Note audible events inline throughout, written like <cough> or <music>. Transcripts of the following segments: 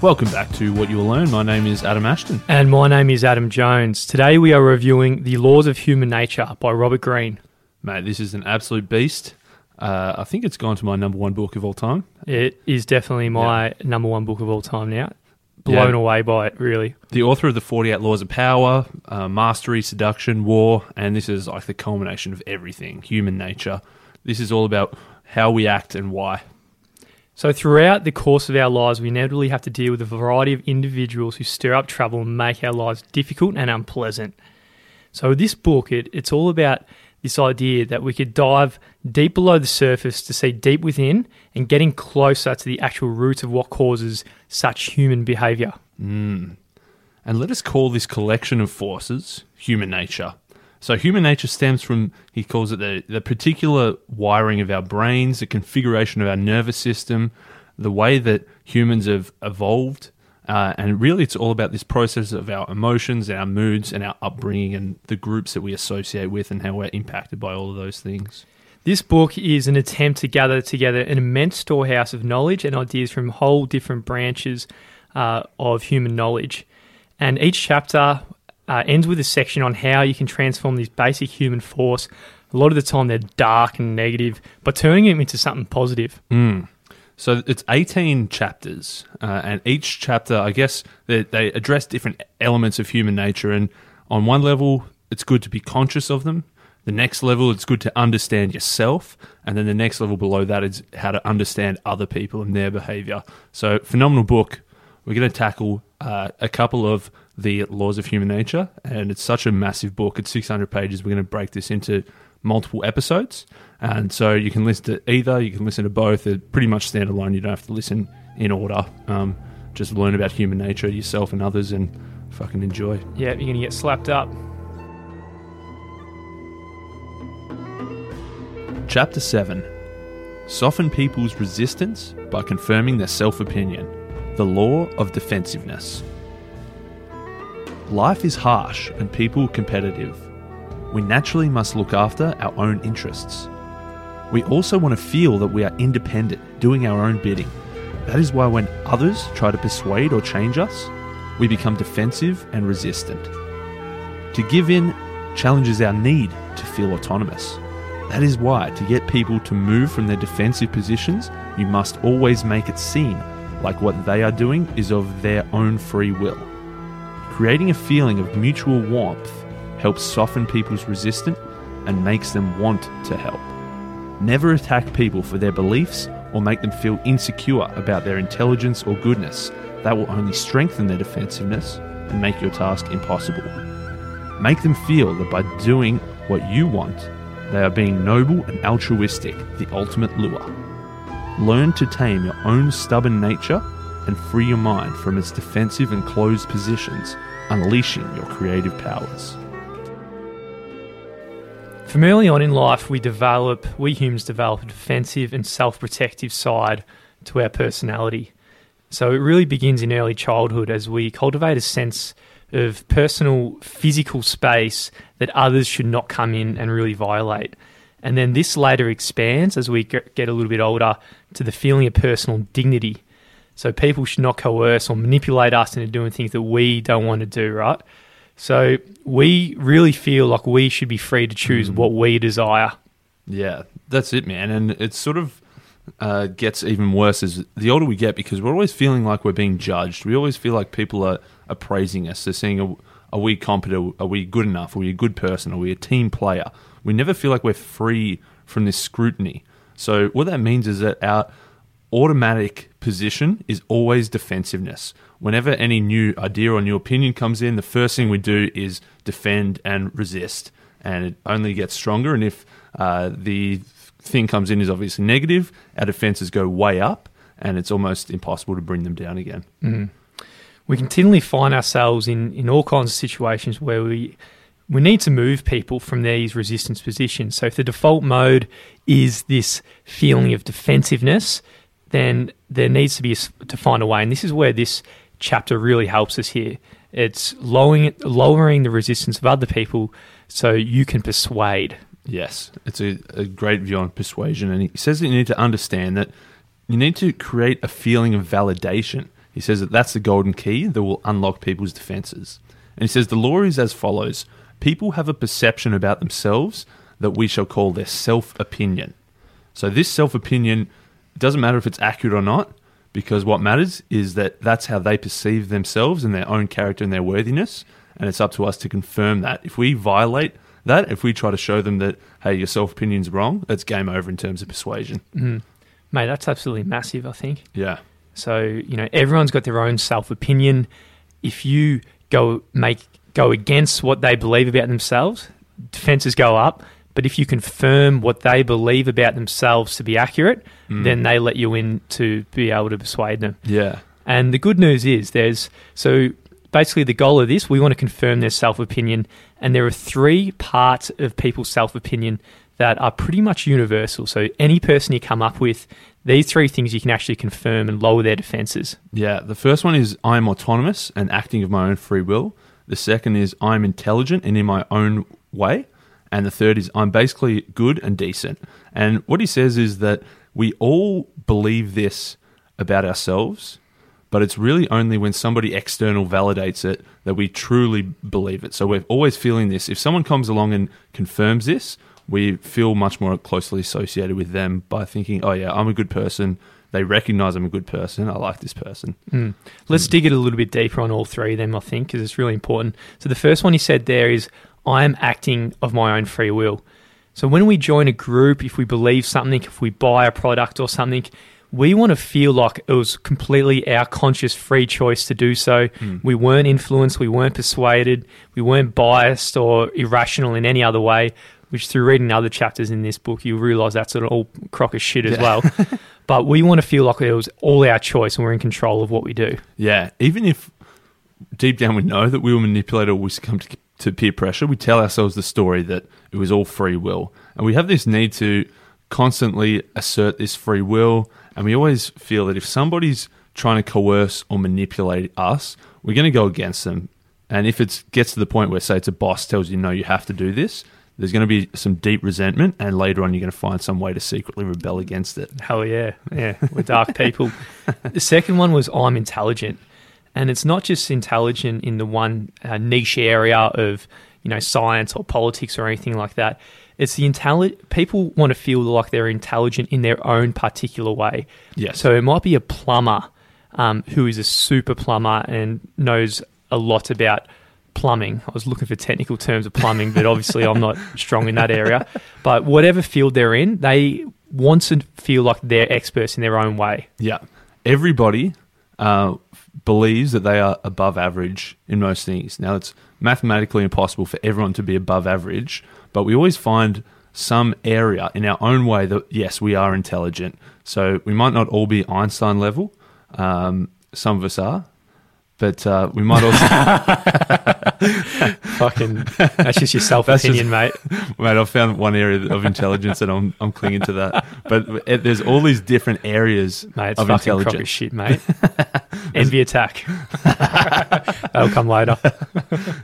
Welcome back to What You Will Learn. My name is Adam Ashton. And my name is Adam Jones. Today we are reviewing The Laws of Human Nature by Robert Greene. Mate, this is an absolute beast. Uh, I think it's gone to my number one book of all time. It is definitely my number one book of all time now. Blown Yeah. away by it, really. The author of the 48 Laws of Power, uh, Mastery, Seduction, War, and this is like the culmination of everything human nature. This is all about how we act and why. So, throughout the course of our lives, we inevitably have to deal with a variety of individuals who stir up trouble and make our lives difficult and unpleasant. So, this book, it, it's all about this idea that we could dive deep below the surface to see deep within and getting closer to the actual roots of what causes such human behavior. Mm. And let us call this collection of forces human nature. So, human nature stems from, he calls it the, the particular wiring of our brains, the configuration of our nervous system, the way that humans have evolved. Uh, and really, it's all about this process of our emotions, our moods, and our upbringing, and the groups that we associate with, and how we're impacted by all of those things. This book is an attempt to gather together an immense storehouse of knowledge and ideas from whole different branches uh, of human knowledge. And each chapter uh, ends with a section on how you can transform this basic human force. A lot of the time, they're dark and negative, but turning them into something positive. So it's 18 chapters, uh, and each chapter, I guess, they, they address different elements of human nature. And on one level, it's good to be conscious of them. The next level, it's good to understand yourself. And then the next level below that is how to understand other people and their behavior. So, phenomenal book. We're going to tackle uh, a couple of the laws of human nature, and it's such a massive book. It's 600 pages. We're going to break this into multiple episodes. And so you can listen to either, you can listen to both. They're pretty much standalone. You don't have to listen in order. Um, just learn about human nature, yourself and others, and fucking enjoy. Yeah, you're going to get slapped up. Chapter 7 Soften people's resistance by confirming their self opinion. The law of defensiveness. Life is harsh and people competitive. We naturally must look after our own interests. We also want to feel that we are independent, doing our own bidding. That is why when others try to persuade or change us, we become defensive and resistant. To give in challenges our need to feel autonomous. That is why, to get people to move from their defensive positions, you must always make it seem like what they are doing is of their own free will. Creating a feeling of mutual warmth helps soften people's resistance and makes them want to help. Never attack people for their beliefs or make them feel insecure about their intelligence or goodness. That will only strengthen their defensiveness and make your task impossible. Make them feel that by doing what you want, they are being noble and altruistic, the ultimate lure. Learn to tame your own stubborn nature and free your mind from its defensive and closed positions, unleashing your creative powers. From early on in life, we develop, we humans develop a defensive and self protective side to our personality. So it really begins in early childhood as we cultivate a sense of personal physical space that others should not come in and really violate. And then this later expands as we get a little bit older to the feeling of personal dignity. So people should not coerce or manipulate us into doing things that we don't want to do, right? So we really feel like we should be free to choose what we desire. Yeah, that's it, man. And it sort of uh, gets even worse as the older we get because we're always feeling like we're being judged. We always feel like people are, appraising us. They're saying, are, are we competent? Are we good enough? Are we a good person? Are we a team player? We never feel like we're free from this scrutiny. So, what that means is that our automatic position is always defensiveness. Whenever any new idea or new opinion comes in, the first thing we do is defend and resist. And it only gets stronger. And if uh, the thing comes in is obviously negative, our defenses go way up, and it's almost impossible to bring them down again. we continually find ourselves in, in all kinds of situations where we we need to move people from these resistance positions. So if the default mode is this feeling of defensiveness, then there needs to be to find a way. And this is where this chapter really helps us here. It's lowering lowering the resistance of other people so you can persuade. Yes, it's a, a great view on persuasion. And he says that you need to understand that you need to create a feeling of validation. He says that that's the golden key that will unlock people's defenses. And he says the law is as follows people have a perception about themselves that we shall call their self opinion. So, this self opinion doesn't matter if it's accurate or not, because what matters is that that's how they perceive themselves and their own character and their worthiness. And it's up to us to confirm that. If we violate that, if we try to show them that, hey, your self opinion's wrong, it's game over in terms of persuasion. Mm. Mate, that's absolutely massive, I think. Yeah. So, you know, everyone's got their own self opinion. If you go make go against what they believe about themselves, defenses go up. But if you confirm what they believe about themselves to be accurate, Mm. then they let you in to be able to persuade them. Yeah. And the good news is there's so basically the goal of this, we want to confirm their self opinion. And there are three parts of people's self opinion that are pretty much universal. So any person you come up with, these three things you can actually confirm and lower their defenses. Yeah. The first one is I'm autonomous and acting of my own free will. The second is I'm intelligent and in my own way. And the third is I'm basically good and decent. And what he says is that we all believe this about ourselves, but it's really only when somebody external validates it that we truly believe it. So we're always feeling this. If someone comes along and confirms this, we feel much more closely associated with them by thinking, oh, yeah, I'm a good person. They recognize I'm a good person. I like this person. Mm. Let's dig it a little bit deeper on all three of them, I think, because it's really important. So the first one he said there is, I am acting of my own free will. So when we join a group, if we believe something, if we buy a product or something, we want to feel like it was completely our conscious free choice to do so. Mm. We weren't influenced, we weren't persuaded, we weren't biased or irrational in any other way, which through reading other chapters in this book, you realize that's an all crock of shit as Yeah. well. <laughs> but we want to feel like it was all our choice and we're in control of what we do. Yeah, even if deep down we know that we were manipulated or we succumbed to, to peer pressure, we tell ourselves the story that it was all free will. And we have this need to constantly assert this free will. And we always feel that if somebody's trying to coerce or manipulate us, we're going to go against them. And if it gets to the point where, say, it's a boss tells you, no, you have to do this, there's going to be some deep resentment. And later on, you're going to find some way to secretly rebel against it. Hell yeah. Yeah. We're dark people. <laughs> the second one was I'm intelligent. And it's not just intelligent in the one uh, niche area of, you know, science or politics or anything like that. It's the intelligent people want to feel like they're intelligent in their own particular way. Yes. So it might be a plumber um, who is a super plumber and knows a lot about plumbing. I was looking for technical terms of plumbing, but obviously I'm not <laughs> strong in that area. But whatever field they're in, they want to feel like they're experts in their own way. Yeah. Everybody uh, believes that they are above average in most things. Now, it's mathematically impossible for everyone to be above average, but we always find some area in our own way that, yes, we are intelligent. So we might not all be Einstein level. Um, some of us are. But uh, we might also, <laughs> Fucking, that's just your self <laughs> That's just- opinion, mate. mate. I've found one area of intelligence, and I'm I'm clinging to that. But it, there's all these different areas Mate, it's of fucking crock intelligence. of shit, <laughs> mate. Envy attack. That'll come later.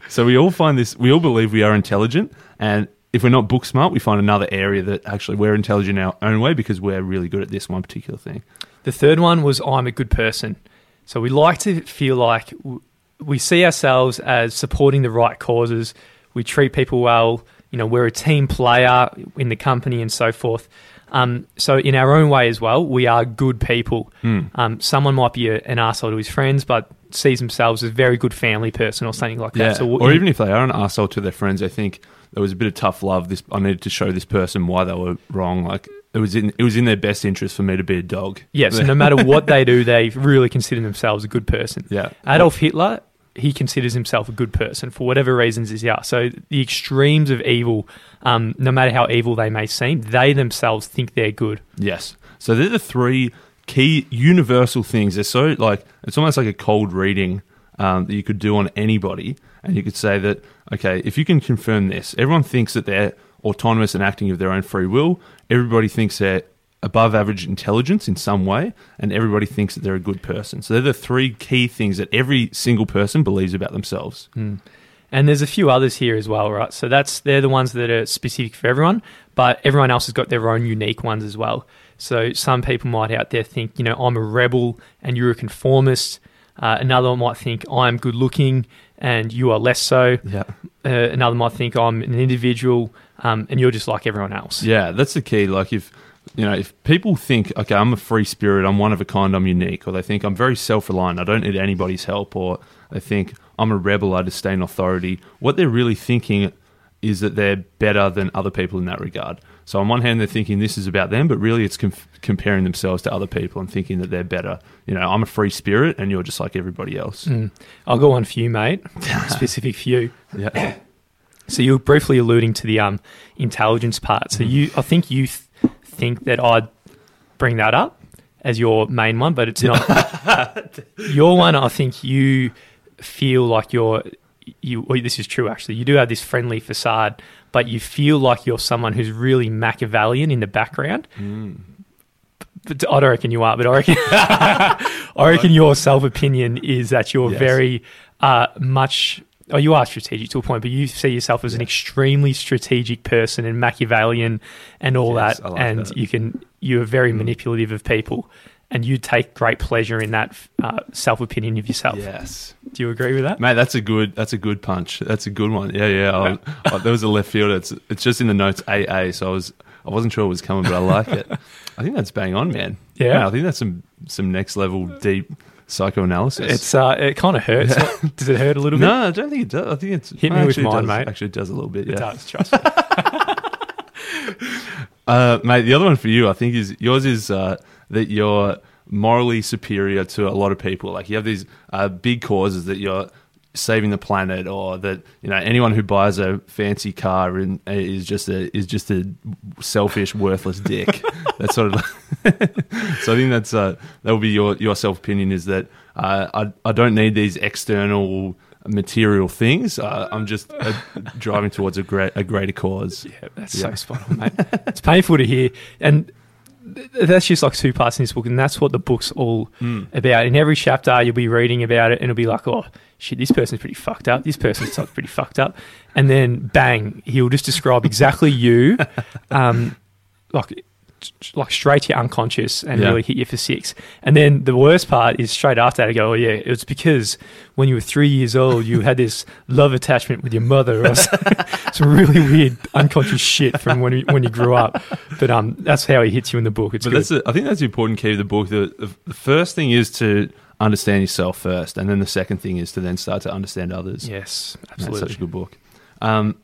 So we all find this. We all believe we are intelligent, and if we're not book smart, we find another area that actually we're intelligent in our own way because we're really good at this one particular thing. The third one was I'm a good person. So we like to feel like we see ourselves as supporting the right causes. We treat people well. You know, we're a team player in the company and so forth. Um, so in our own way as well, we are good people. Um, someone might be a, an asshole to his friends, but sees themselves as a very good family person or something like Yeah. that. So or even if they are an asshole to their friends, they think there was a bit of tough love. This I needed to show this person why they were wrong. Like it was in it was in their best interest for me to be a dog. yeah, so no matter what they do, they really consider themselves a good person. Yeah. Adolf Hitler, he considers himself a good person for whatever reasons is yeah. So the extremes of evil, um, no matter how evil they may seem, they themselves think they're good. Yes. So they're the three key universal things. They're so like it's almost like a cold reading um, that you could do on anybody, and you could say that okay, if you can confirm this, everyone thinks that they're autonomous and acting of their own free will. Everybody thinks they're above average intelligence in some way, and everybody thinks that they're a good person. So they're the three key things that every single person believes about themselves. And there's a few others here as well, right? So that's they're the ones that are specific for everyone, but everyone else has got their own unique ones as well. So some people might out there think, you know, I'm a rebel and you're a conformist. Uh, another might think I'm good looking and you are less so. Yeah. Uh, another might think I'm an individual um, and you're just like everyone else. Yeah, that's the key. Like if you know, if people think, okay, I'm a free spirit, I'm one of a kind, I'm unique, or they think I'm very self reliant, I don't need anybody's help, or they think I'm a rebel, I disdain authority, what they're really thinking is that they're better than other people in that regard. So on one hand, they're thinking this is about them, but really it's com- comparing themselves to other people and thinking that they're better. You know, I'm a free spirit, and you're just like everybody else. Mm. I'll go on for you, mate. <laughs> Specific for you. Yeah, So you were briefly alluding to the um, intelligence part. So you, I think you th- think that I'd bring that up as your main one, but it's not. <laughs> your one, I think you feel like you're. You, well, this is true actually. You do have this friendly facade, but you feel like you're someone who's really Machiavellian in the background. But I don't reckon you are. But I reckon, <laughs> I reckon your self opinion is that you're Yes. very uh, much. Oh, you are strategic to a point, but you see yourself as an extremely strategic person and Machiavellian and all Yes, that. Like and that. you can you are very Mm. manipulative of people, and you take great pleasure in that uh, self opinion of yourself. yes, Do you agree with that? mate. That's a good. That's a good punch. That's a good one. Yeah, yeah. I, <laughs> I, there was a left fielder. It's it's just in the notes AA. So I was I wasn't sure it was coming, but I like it. <laughs> I think that's bang on, man. Yeah. Man, I think that's some some next level deep psychoanalysis. It's uh, it kind of hurts. Does it hurt a little <laughs> bit? no, I don't think it does. I think it's Hit me with actually it mine, does- mate. Actually, it does a little bit. It Yeah, does. Trust me. <laughs> Uh, mate. The other one for you, I think, is yours is uh, that you're morally superior to a lot of people. Like you have these uh, big causes that you're saving the planet, or that you know anyone who buys a fancy car uh, is just a is just a selfish, worthless dick. <laughs> that's sort of. <laughs> so I think that's uh, that will be your your self opinion is that uh, I I don't need these external material things. Uh, I'm just uh, driving towards a great a greater cause. Yeah, that's Yeah. so spot on, mate. it's painful to hear, and that's just like two parts in this book, and that's what the book's all Mm. about. In every chapter, you'll be reading about it, and it'll be like, oh shit, this person's pretty fucked up. This person's pretty fucked up, and then bang, he'll just describe exactly you, <laughs> um, like. Like straight to your unconscious and Yeah. really hit you for six. And then the worst part is straight after that, I go, Oh, yeah, it was because when you were three years old, you had this <laughs> love attachment with your mother. Or <laughs> some really weird unconscious shit from when you, when you grew up. But um, that's how he hits you in the book. It's but good. that's a, I think that's the important key of the book. The, the, the first thing is to understand yourself first, and then the second thing is to then start to understand others. yes, That's absolutely. such a good book. Um,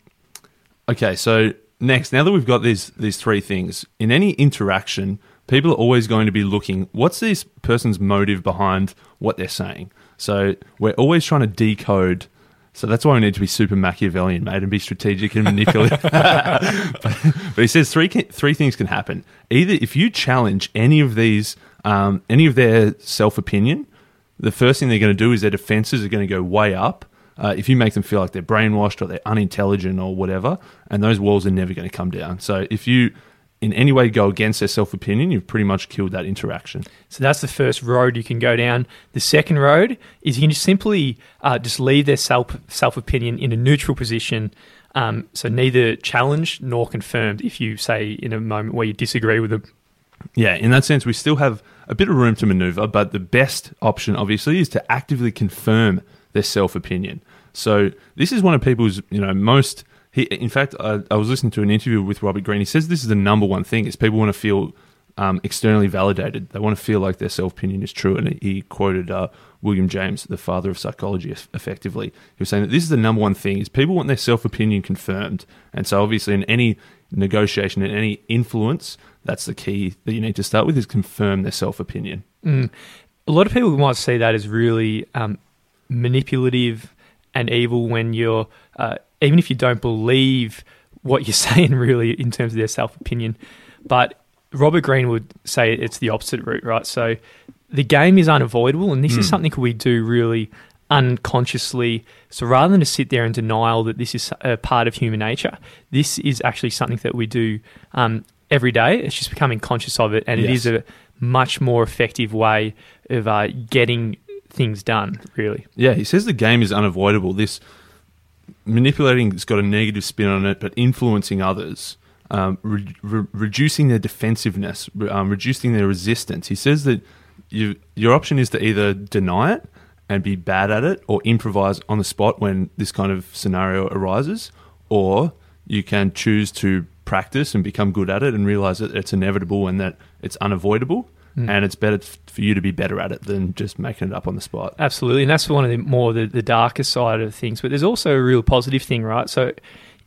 okay, so next, now that we've got these these three things, in any interaction, people are always going to be looking. What's this person's motive behind what they're saying? So we're always trying to decode. So that's why we need to be super Machiavellian, mate, and be strategic and manipulative. but, <laughs> <laughs> but he says three three things can happen. Either if you challenge any of these, um, any of their self opinion, the first thing they're going to do is their defenses are going to go way up. Uh, if you make them feel like they're brainwashed or they're unintelligent or whatever, and those walls are never going to come down. So if you in any way go against their self opinion, you've pretty much killed that interaction. So that's the first road you can go down. The second road is you can just simply uh, just leave their self self opinion in a neutral position. Um, so neither challenged nor confirmed. If you say in a moment where you disagree with them, Yeah, in that sense, we still have a bit of room to maneuver, but the best option, obviously, is to actively confirm their self opinion. So this is one of people's, you know, most. He, in fact, I, I was listening to an interview with Robert Greene. He says this is the number one thing: is people want to feel um, externally validated. They want to feel like their self opinion is true. And he quoted uh, William James, the father of psychology, effectively. He was saying that this is the number one thing: is people want their self opinion confirmed. And so, obviously, in any negotiation, in any influence, that's the key that you need to start with: is confirm their self opinion. Mm. A lot of people might see that as really um, manipulative and evil when you're, uh, even if you don't believe what you're <laughs> saying, really, in terms of their self opinion. But Robert Greene would say it's the opposite route, right? So the game is unavoidable, and this is Mm. something we do really unconsciously. So rather than to sit there in denial that this is a part of human nature, this is actually something that we do um, every day. It's just becoming conscious of it, and it Yes. is a much more effective way of uh, getting things done. Really, Yeah, he says the game is unavoidable. This manipulating has got a negative spin on it, but influencing others, um, re- re- reducing their defensiveness, um, reducing their resistance. He says that you, your option is to either deny it and be bad at it or improvise on the spot when this kind of scenario arises, or you can choose to practice and become good at it and realize that it's inevitable and that it's unavoidable. And it's better for you to be better at it than just making it up on the spot. Absolutely, and that's one of the more the, the darker side of things. But there's also a real positive thing, right? So,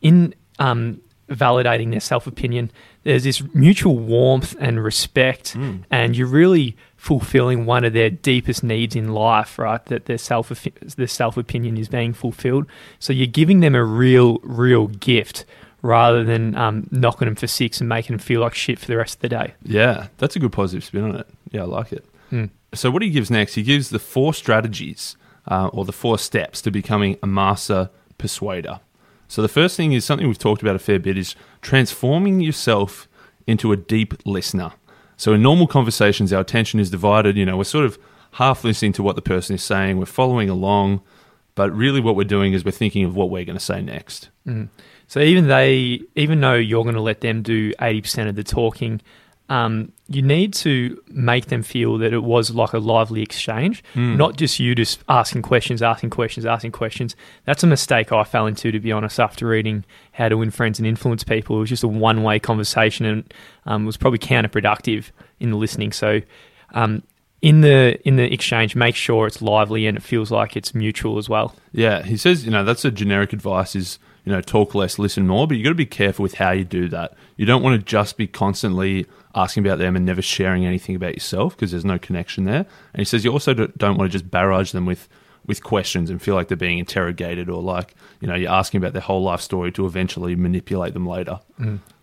in um, validating their self opinion, there's this mutual warmth and respect, and you're really fulfilling one of their deepest needs in life, right? That their self their self opinion is being fulfilled. So you're giving them a real, real gift rather than um, knocking them for six and making them feel like shit for the rest of the day. Yeah, that's a good positive spin on it. Yeah, I like it. Hmm. So, what he gives next, he gives the four strategies uh, or the four steps to becoming a master persuader. So, the first thing is something we've talked about a fair bit is transforming yourself into a deep listener. So, in normal conversations, our attention is divided. You know, we're sort of half listening to what the person is saying, we're following along, but really what we're doing is we're thinking of what we're going to say next. So even they, even though you're going to let them do eighty percent of the talking, um, you need to make them feel that it was like a lively exchange, not just you just asking questions, asking questions, asking questions. That's a mistake I fell into, to be honest. After reading How to Win Friends and Influence People, it was just a one-way conversation and um, was probably counterproductive in the listening. So. Um, in the in the exchange, make sure it's lively and it feels like it's mutual as well. Yeah, he says, you know, that's a generic advice is, you know, talk less, listen more, but you've got to be careful with how you do that. You don't want to just be constantly asking about them and never sharing anything about yourself because there's no connection there. And he says you also don't want to just barrage them with with questions and feel like they're being interrogated or like, you know, you're asking about their whole life story to eventually manipulate them later.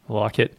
I like it.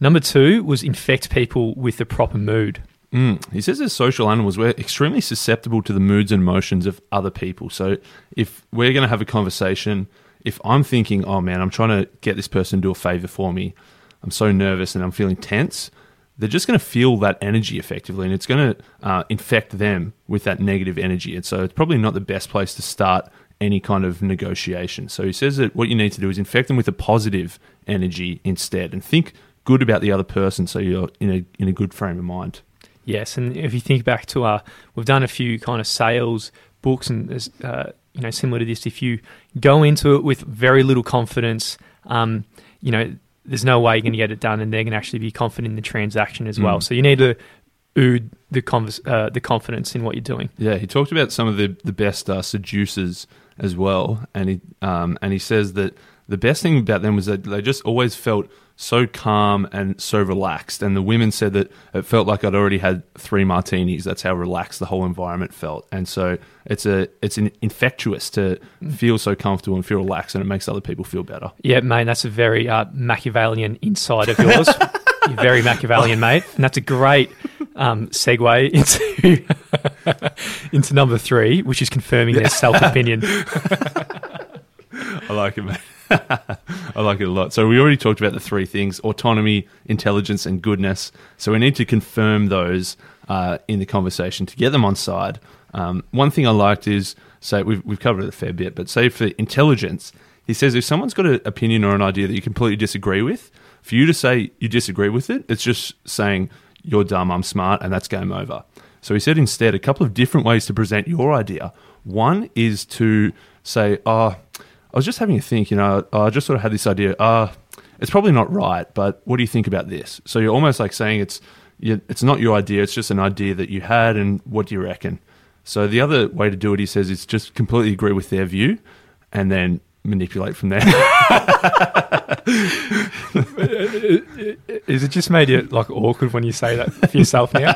Number two was infect people with the proper mood. Mm. He says as social animals, we're extremely susceptible to the moods and emotions of other people. So if we're going to have a conversation, if I'm thinking, oh man, I'm trying to get this person to do a favor for me, I'm so nervous and I'm feeling tense, they're just going to feel that energy effectively and it's going to uh, infect them with that negative energy. And so it's probably not the best place to start any kind of negotiation. So he says that what you need to do is infect them with a positive energy instead and think good about the other person so you're in a, in a good frame of mind. Yes, and if you think back to our, we've done a few kind of sales books and uh, you know similar to this. If you go into it with very little confidence, um, you know there's no way you're going to get it done, and they're going to actually be confident in the transaction as well. Mm. So you need to ood the uh, the confidence in what you're doing. Yeah, he talked about some of the the best uh, seducers as well, and he um, and he says that the best thing about them was that they just always felt so calm and so relaxed. And the women said that it felt like I'd already had three martinis. That's how relaxed the whole environment felt. And so it's a it's an infectious to feel so comfortable and feel relaxed, and it makes other people feel better. Yeah, mate, that's a very uh, Machiavellian insight of yours. <laughs> You're very Machiavellian, mate, and that's a great um, segue into <laughs> into number three, which is confirming their self opinion. <laughs> I like it, mate. I like it a lot. So we already talked about the three things: autonomy, intelligence, and goodness. So we need to confirm those uh, in the conversation to get them on side. Um, one thing I liked is say we've we've covered it a fair bit, but say for intelligence, he says if someone's got an opinion or an idea that you completely disagree with, for you to say you disagree with it, it's just saying you're dumb, I'm smart, and that's game over. So he said instead a couple of different ways to present your idea. One is to say, oh, I was just having a think, you know, I just sort of had this idea, uh, it's probably not right, but what do you think about this? So you're almost like saying it's it's not your idea, it's just an idea that you had, and what do you reckon? So the other way to do it, he says, is just completely agree with their view, and then manipulate from there. <laughs> Is it just made you like awkward when you say that for yourself now?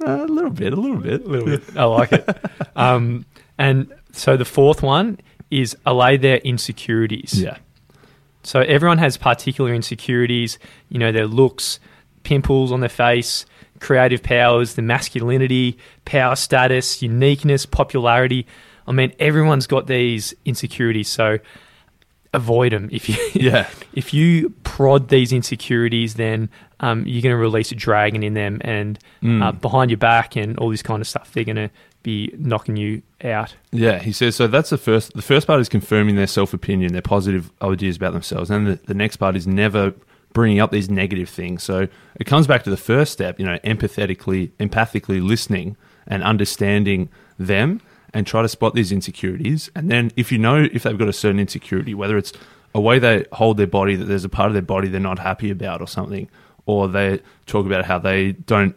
<laughs> a little bit, a little bit, a little bit. I like it. Um, and so the fourth one is allay their insecurities. Yeah, So everyone has particular insecurities, you know, their looks, pimples on their face, creative powers, the masculinity, power status, uniqueness, popularity. I mean, everyone's got these insecurities, so avoid them. If you yeah, <laughs> if you prod these insecurities, then um, you're going to release a dragon in them, and Mm. uh, behind your back and all this kind of stuff. They're going to be knocking you out. yeah. He says so. That's the first. The first part is confirming their self opinion, their positive ideas about themselves, and the, the next part is never bringing up these negative things. So it comes back to the first step, you know, empathetically, empathically listening and understanding them, and try to spot these insecurities. And then if you know if they've got a certain insecurity, whether it's a way they hold their body, that there's a part of their body they're not happy about or something, or they talk about how they don't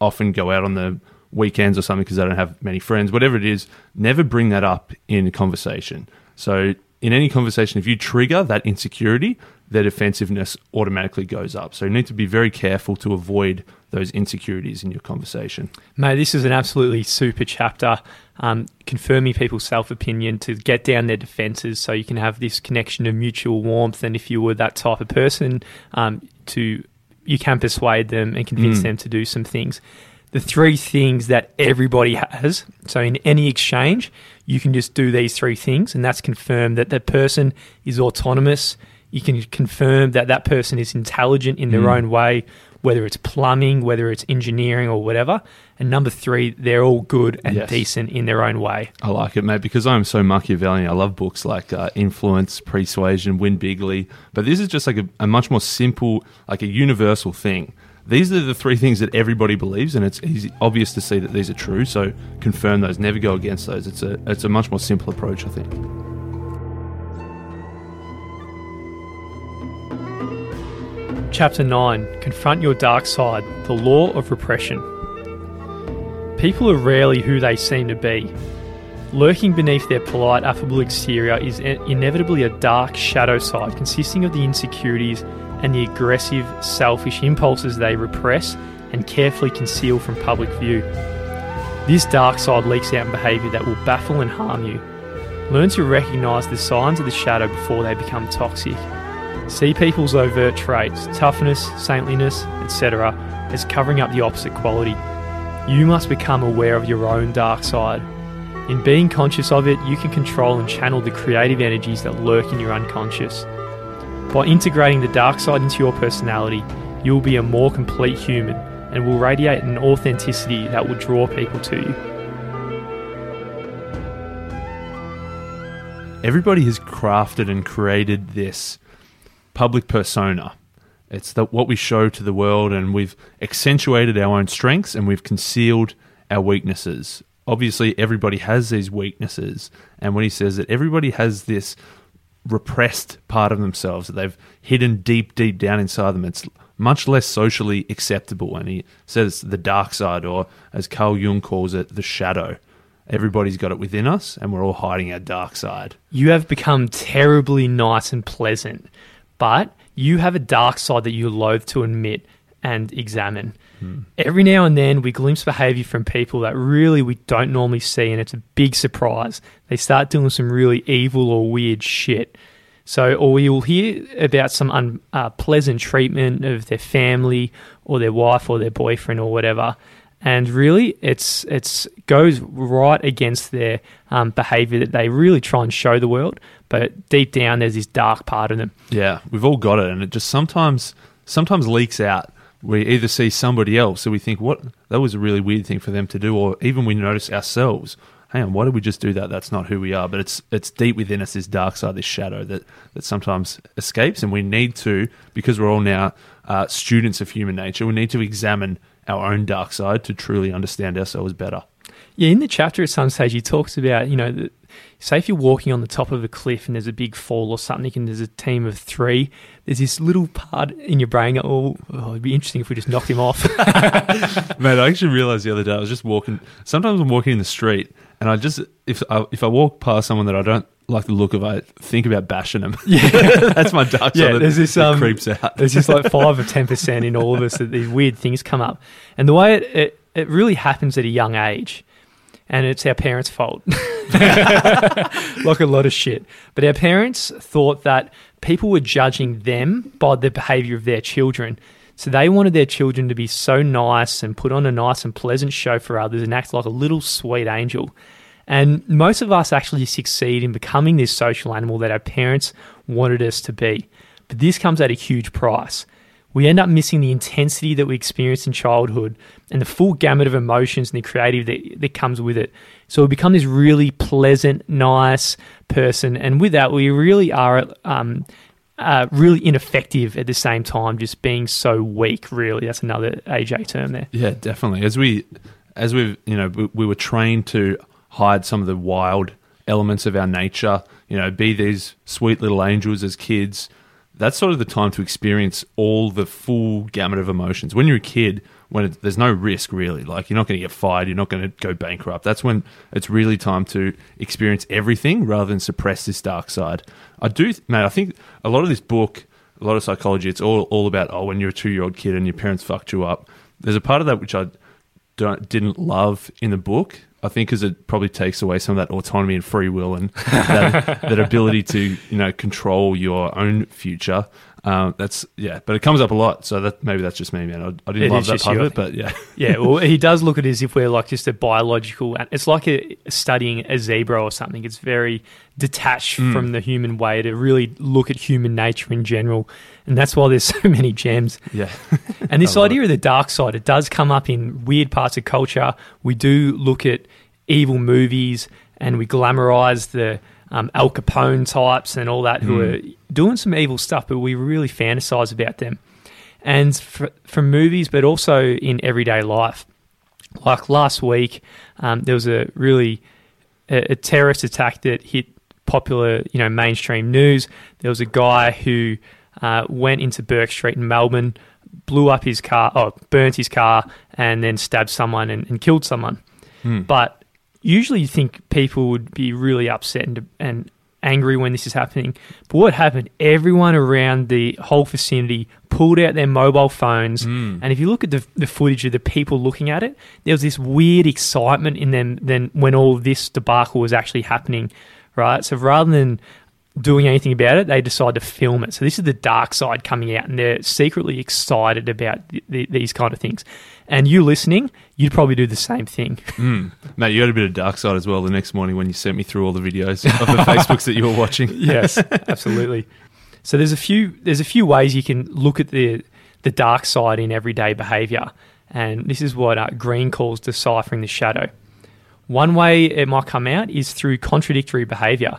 often go out on the weekends or something because they don't have many friends, whatever it is, never bring that up in conversation. So in any conversation, if you trigger that insecurity, their defensiveness automatically goes up. So you need to be very careful to avoid those insecurities in your conversation. Mate, this is an absolutely super chapter, um, confirming people's self opinion to get down their defenses so you can have this connection of mutual warmth. And if you were that type of person, um, to you can persuade them and convince Mm. them to do some things. The three things that everybody has. So in any exchange, you can just do these three things, and that's confirmed that that person is autonomous. You can confirm that that person is intelligent in their Mm. own way, whether it's plumbing, whether it's engineering, or whatever. And number three, they're all good and Yes. decent in their own way. I like it, mate, because I'm so Machiavellian. I love books like uh, Influence, Persuasion, Win Bigly. But this is just like a, a much more simple, like a universal thing. These are the three things that everybody believes, and it's easy, obvious to see that these are true. So confirm those. Never go against those. It's a it's a much more simple approach, I think. Chapter 9 Confront Your Dark Side The Law of Repression. People are rarely who they seem to be. Lurking beneath their polite, affable exterior is inevitably a dark shadow side consisting of the insecurities and the aggressive, selfish impulses they repress and carefully conceal from public view. This dark side leaks out in behaviour that will baffle and harm you. Learn to recognise the signs of the shadow before they become toxic. See people's overt traits, toughness, saintliness, etc., as covering up the opposite quality. You must become aware of your own dark side. In being conscious of it, you can control and channel the creative energies that lurk in your unconscious. By integrating the dark side into your personality, you will be a more complete human and will radiate an authenticity that will draw people to you. Everybody has crafted and created this public persona. It's the, what we show to the world, and we've accentuated our own strengths and we've concealed our weaknesses. Obviously, everybody has these weaknesses, and when he says that everybody has this repressed part of themselves that they've hidden deep, deep down inside them, it's much less socially acceptable. And he says the dark side, or as Carl Jung calls it, the shadow. Everybody's got it within us, and we're all hiding our dark side. You have become terribly nice and pleasant, but you have a dark side that you loathe to admit and examine. Every now and then, we glimpse behavior from people that really we don't normally see, and it's a big surprise. They start doing some really evil or weird shit. So, or we will hear about some unpleasant treatment of their family or their wife or their boyfriend or whatever. And really, it's it's goes right against their um, behavior that they really try and show the world. But deep down, there's this dark part of them. Yeah, we've all got it, and it just sometimes sometimes leaks out. We either see somebody else, so we think, "What? That was a really weird thing for them to do," or even we notice ourselves. Hang on, why did we just do that? That's not who we are. But it's it's deep within us, this dark side, this shadow that that sometimes escapes, and we need to because we're all now uh, students of human nature. We need to examine our own dark side to truly understand ourselves better. Yeah, in the chapter at some stage, he talks about, you know, the, say if you're walking on the top of a cliff and there's a big fall or something and there's a team of three, there's this little part in your brain, oh, oh it'd be interesting if we just knocked him off. <laughs> <laughs> Mate, I actually realized the other day I was just walking. Sometimes I'm walking in the street, and I just if I, if I walk past someone that I don't like the look of, I think about bashing them. Yeah, <laughs> that's my dark side. Yeah, there's this, um, creeps out. There's just like five or ten percent in all of us that these weird things come up, and the way it, it it really happens at a young age, and it's our parents' fault, <laughs> like a lot of shit. But our parents thought that people were judging them by the behaviour of their children. So they wanted their children to be so nice and put on a nice and pleasant show for others and act like a little sweet angel. And most of us actually succeed in becoming this social animal that our parents wanted us to be. But this comes at a huge price. We end up missing the intensity that we experienced in childhood and the full gamut of emotions and the creative that, that comes with it. So we become this really pleasant, nice person. And with that, we really are um, uh, really ineffective at the same time, just being so weak, really. That's another AJ term there. Yeah, definitely. As we as we've you know we, we were trained to hide some of the wild elements of our nature. You know, be these sweet little angels as kids. That's sort of the time to experience all the full gamut of emotions. When you're a kid, when it, there's no risk really, like you're not going to get fired, you're not going to go bankrupt. That's when it's really time to experience everything rather than suppress this dark side. I do, man. I think a lot of this book, a lot of psychology, it's all all about oh, when you're a two year old kid and your parents fucked you up. There's a part of that which I don't, didn't love in the book. I think because it probably takes away some of that autonomy and free will and that, <laughs> that ability to you know control your own future. Um, that's yeah, but it comes up a lot. So that maybe that's just me, man. I, I didn't It love that part you, of it, but yeah, <laughs> Yeah, well, he does look at it as if we're like just a biological. It's like a, studying a zebra or something. It's very detached Mm. from the human way to really look at human nature in general, and that's why there's <laughs> so many gems. yeah, And this idea of the dark side, it does come up in weird parts of culture. We do look at evil movies and we glamorize the um, Al Capone types and all that who Mm. are doing some evil stuff, but we really fantasize about them. And for, from movies, but also in everyday life. Like last week, um, there was a really a, a terrorist attack that hit popular, you know, mainstream news. There was a guy who uh, went into Bourke Street in Melbourne, blew up his car, oh, burnt his car, and then stabbed someone and, and killed someone. Hmm. But usually, you think people would be really upset and, and angry when this is happening. But what happened? Everyone around the whole vicinity pulled out their mobile phones, Mm. and if you look at the, the footage of the people looking at it, there was this weird excitement in them. Then when all this debacle was actually happening, right? So rather than doing anything about it, they decide to film it. So this is the dark side coming out, and they're secretly excited about th- th- these kind of things. And you listening, you'd probably do the same thing. <laughs> Mm. Mate, you had a bit of dark side as well the next morning when you sent me through all the videos of the <laughs> Facebooks that you were watching. <laughs> yes, absolutely. So there's a few there's a few ways you can look at the the dark side in everyday behaviour, and this is what uh, Greene calls deciphering the shadow. One way it might come out is through contradictory behaviour,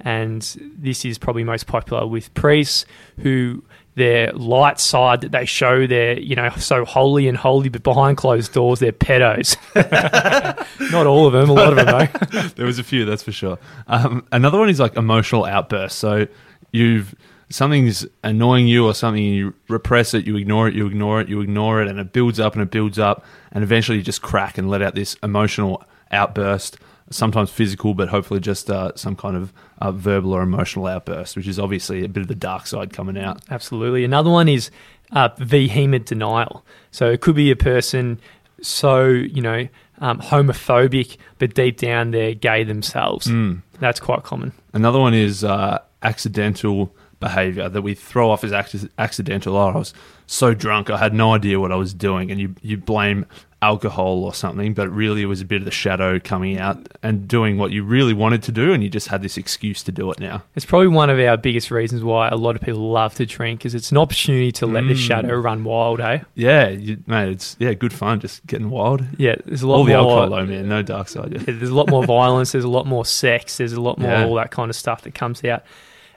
and this is probably most popular with priests who their light side that they show they're you know so holy and holy, but behind closed doors they're pedos. <laughs> Not all of them, a lot of them though. <laughs> there was a few, that's for sure. Um, another one is like emotional outbursts. So you've something's annoying you or something, you repress it, you ignore it, you ignore it, you ignore it, and it builds up and it builds up, and eventually you just crack and let out this emotional outburst. Sometimes physical, but hopefully just uh, some kind of uh, verbal or emotional outburst, which is obviously a bit of the dark side coming out. Absolutely. Another one is uh, vehement denial. So it could be a person so, you know, um, homophobic, but deep down they're gay themselves. Mm. That's quite common. Another one is uh, accidental behavior that we throw off as acc- accidental. Oh, I was so drunk, I had no idea what I was doing, and you you blame alcohol or something, but really it was a bit of the shadow coming out and doing what you really wanted to do, and you just had this excuse to do it now. It's probably one of our biggest reasons why a lot of people love to drink, is it's an opportunity to let the Mm. shadow run wild, eh? Yeah, you, mate, it's yeah, good fun, just getting wild. Yeah, there's a lot All the more. alcohol though, man, no dark side. Yeah. There's a lot more violence. There's a lot more sex. There's a lot more Yeah. all that kind of stuff that comes out.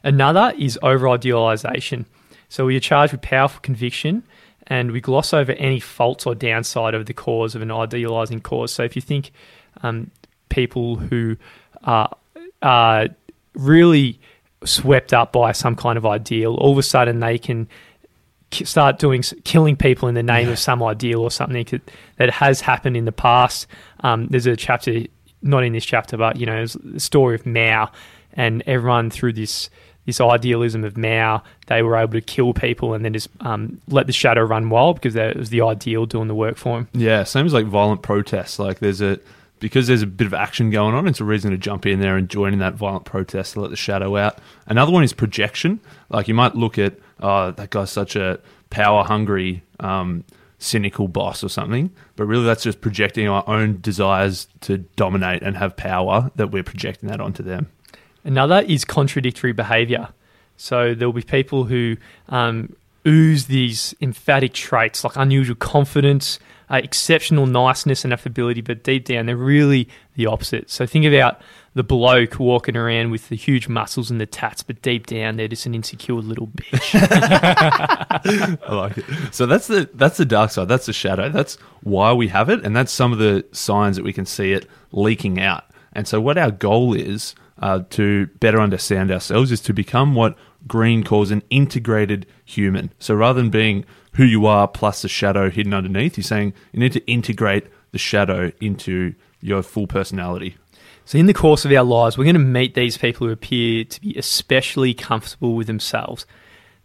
Another is over idealization. So you're charged with powerful conviction and we gloss over any faults or downside of the cause of an idealizing cause. So if you think um, people who are, are really swept up by some kind of ideal, all of a sudden they can start doing killing people in the name of some ideal or something that, that has happened in the past. Um, there's a chapter, not in this chapter, but you know, the story of Mao, and everyone through this this idealism of Mao, they were able to kill people and then just um, let the shadow run wild because that was the ideal doing the work for him. Yeah, same as like violent protests. Like there's a because there's a bit of action going on. It's a reason to jump in there and join in that violent protest to let the shadow out. Another one is projection. Like you might look at oh that guy's such a power hungry, um, cynical boss or something, but really that's just projecting our own desires to dominate and have power that we're projecting that onto them. Another is contradictory behavior. So there'll be people who um, ooze these emphatic traits like unusual confidence, uh, exceptional niceness and affability, but deep down they're really the opposite. So think about the bloke walking around with the huge muscles and the tats, but deep down they're just an insecure little bitch. <laughs> <laughs> I like it. So that's the that's the dark side. That's the shadow. That's why we have it, and that's some of the signs that we can see it leaking out. And so, what our goal is uh, to better understand ourselves is to become what Greene calls an integrated human. So, rather than being who you are plus the shadow hidden underneath, he's saying you need to integrate the shadow into your full personality. So, in the course of our lives, we're going to meet these people who appear to be especially comfortable with themselves.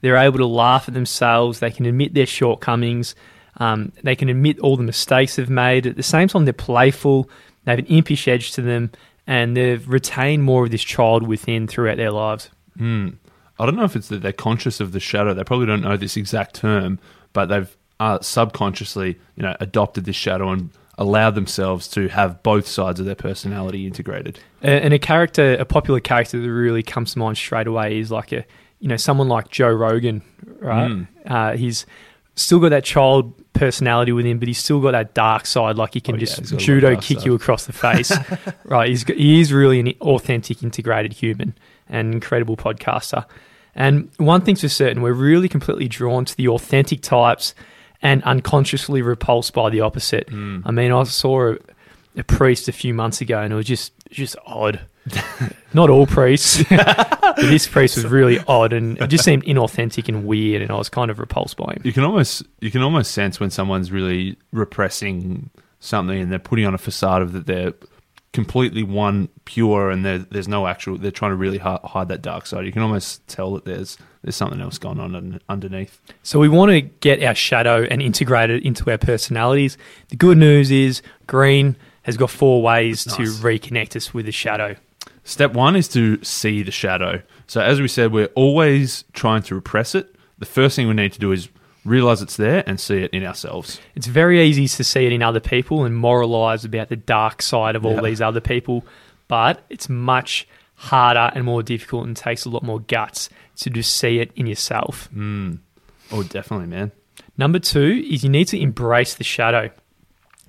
They're able to laugh at themselves, they can admit their shortcomings, um, they can admit all the mistakes they've made. At the same time, they're playful, they have an impish edge to them, and they've retained more of this child within throughout their lives. Hmm. I don't know if it's that they're conscious of the shadow. They probably don't know this exact term, but they've uh, subconsciously, you know, adopted this shadow and allowed themselves to have both sides of their personality integrated. And a character, a popular character that really comes to mind straight away is like a, you know, someone like Joe Rogan, right? Mm. Uh, he's still got that child personality with him, but he's still got that dark side. Like he can Oh, yeah, just got a lot of judo kick side. you across the face, <laughs> right? He's he is really an authentic, integrated human and incredible podcaster. And one thing's for certain, we're really completely drawn to the authentic types and unconsciously repulsed by the opposite. Hmm. I mean, I saw a, a priest a few months ago, and it was just just odd. <laughs> Not all priests, <laughs> but this priest was really odd, and it just seemed inauthentic and weird, and I was kind of repulsed by him. You can almost you can almost sense when someone's really repressing something and they're putting on a facade of that they're completely one pure and there's no actual they're trying to really hi- hide that dark side. You can almost tell that there's there's something else going on un- underneath. So we want to get our shadow and integrate it into our personalities. The good news is Greene has got four ways to reconnect us with the shadow. Step one is to see the shadow. So, as we said, we're always trying to repress it. The first thing we need to do is realize it's there and see it in ourselves. It's very easy to see it in other people and moralize about the dark side of all Yeah. these other people, but it's much harder and more difficult and takes a lot more guts to just see it in yourself. Mm. Oh, definitely, man. Number two is you need to embrace the shadow.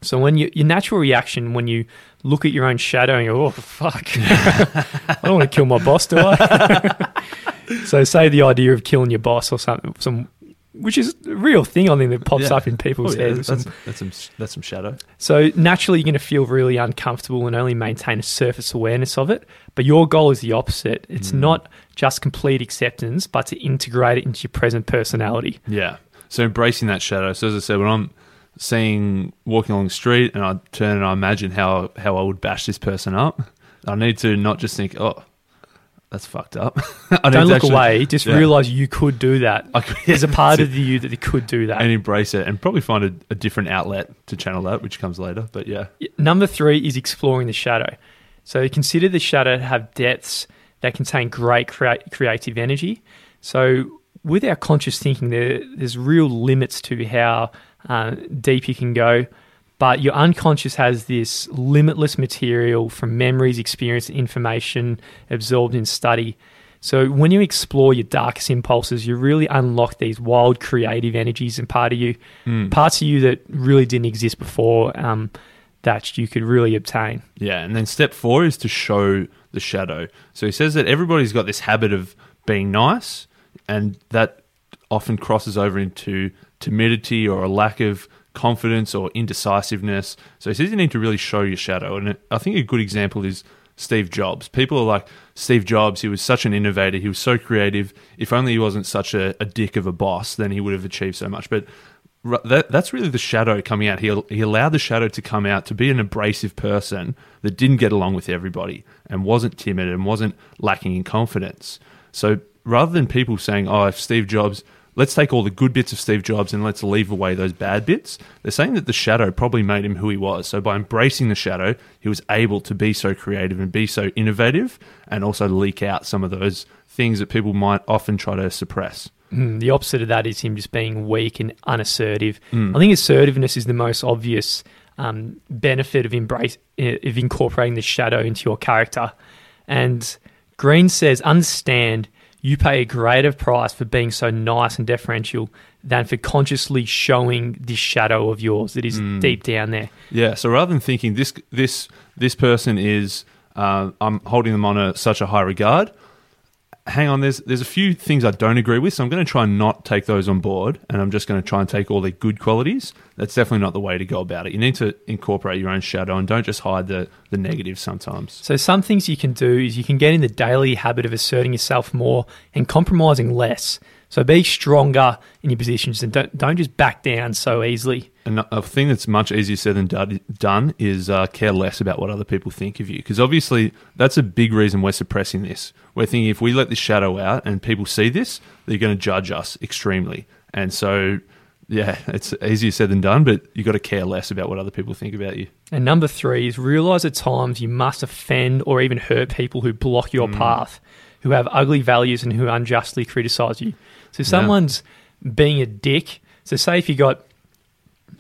So when you, your natural reaction when you look at your own shadow and go, oh fuck, <laughs> I don't want to kill my boss, do I? <laughs> so say the idea of killing your boss or something, some, which is a real thing I think that pops Yeah. up in people's Oh, yeah, heads. that's, that's, some, that's some shadow. So naturally, you're going to feel really uncomfortable and only maintain a surface awareness of it. But your goal is the opposite. It's Mm. not just complete acceptance, but to integrate it into your present personality. Yeah. So embracing that shadow. So as I said, when I'm seeing walking along the street and I turn and I imagine how how I would bash this person up, I need to not just think, oh, that's fucked up. <laughs> I Don't look actually- away. Just yeah. realize you could do that. <laughs> I could- There's a part <laughs> of you that you could do that. and embrace it and probably find a, a different outlet to channel that, which comes later. But yeah. Number three is exploring the shadow. So consider the shadow to have depths that contain great crea- creative energy. So with our conscious thinking, there, there's real limits to how uh, deep you can go. But your unconscious has this limitless material from memories, experience, information absorbed in study. So when you explore your darkest impulses, you really unlock these wild creative energies and part of you, Mm. parts of you that really didn't exist before. Um, that you could really obtain. Yeah, and then step four is to show the shadow. So he says that everybody's got this habit of being nice, and that often crosses over into timidity or a lack of confidence or indecisiveness. So he says you need to really show your shadow. And I think a good example is Steve Jobs. People are like, Steve Jobs, he was such an innovator, he was so creative. If only he wasn't such a, a dick of a boss, then he would have achieved so much. But that, that's really the shadow coming out. He, he allowed the shadow to come out to be an abrasive person that didn't get along with everybody and wasn't timid and wasn't lacking in confidence. So rather than people saying, oh, if Steve Jobs, let's take all the good bits of Steve Jobs and let's leave away those bad bits, they're saying that the shadow probably made him who he was. So by embracing the shadow, he was able to be so creative and be so innovative and also leak out some of those things that people might often try to suppress. Mm, the opposite of that is him just being weak and unassertive. I think assertiveness is the most obvious um, benefit of embrace eh, of incorporating the shadow into your character. And Greene says, understand you pay a greater price for being so nice and deferential than for consciously showing this shadow of yours that is deep down there. Yeah. So rather than thinking this this this person is, uh, I'm holding them on a, such a high regard. Hang on, there's there's a few things I don't agree with, so I'm going to try and not take those on board, and I'm just going to try and take all the good qualities. That's definitely not the way to go about it. You need to incorporate your own shadow and don't just hide the the negatives sometimes. So some things you can do is you can get in the daily habit of asserting yourself more and compromising less. So be stronger in your positions and don't don't just back down so easily. A thing that's much easier said than done- is uh, care less about what other people think of you. Because obviously, that's a big reason we're suppressing this. We're thinking if we let this shadow out and people see this, they're going to judge us extremely. And so, yeah, it's easier said than done, but you've got to care less about what other people think about you. And number three is realize at times you must offend or even hurt people who block your path, who have ugly values and who unjustly criticize you. So someone's being a dick. So say if you got,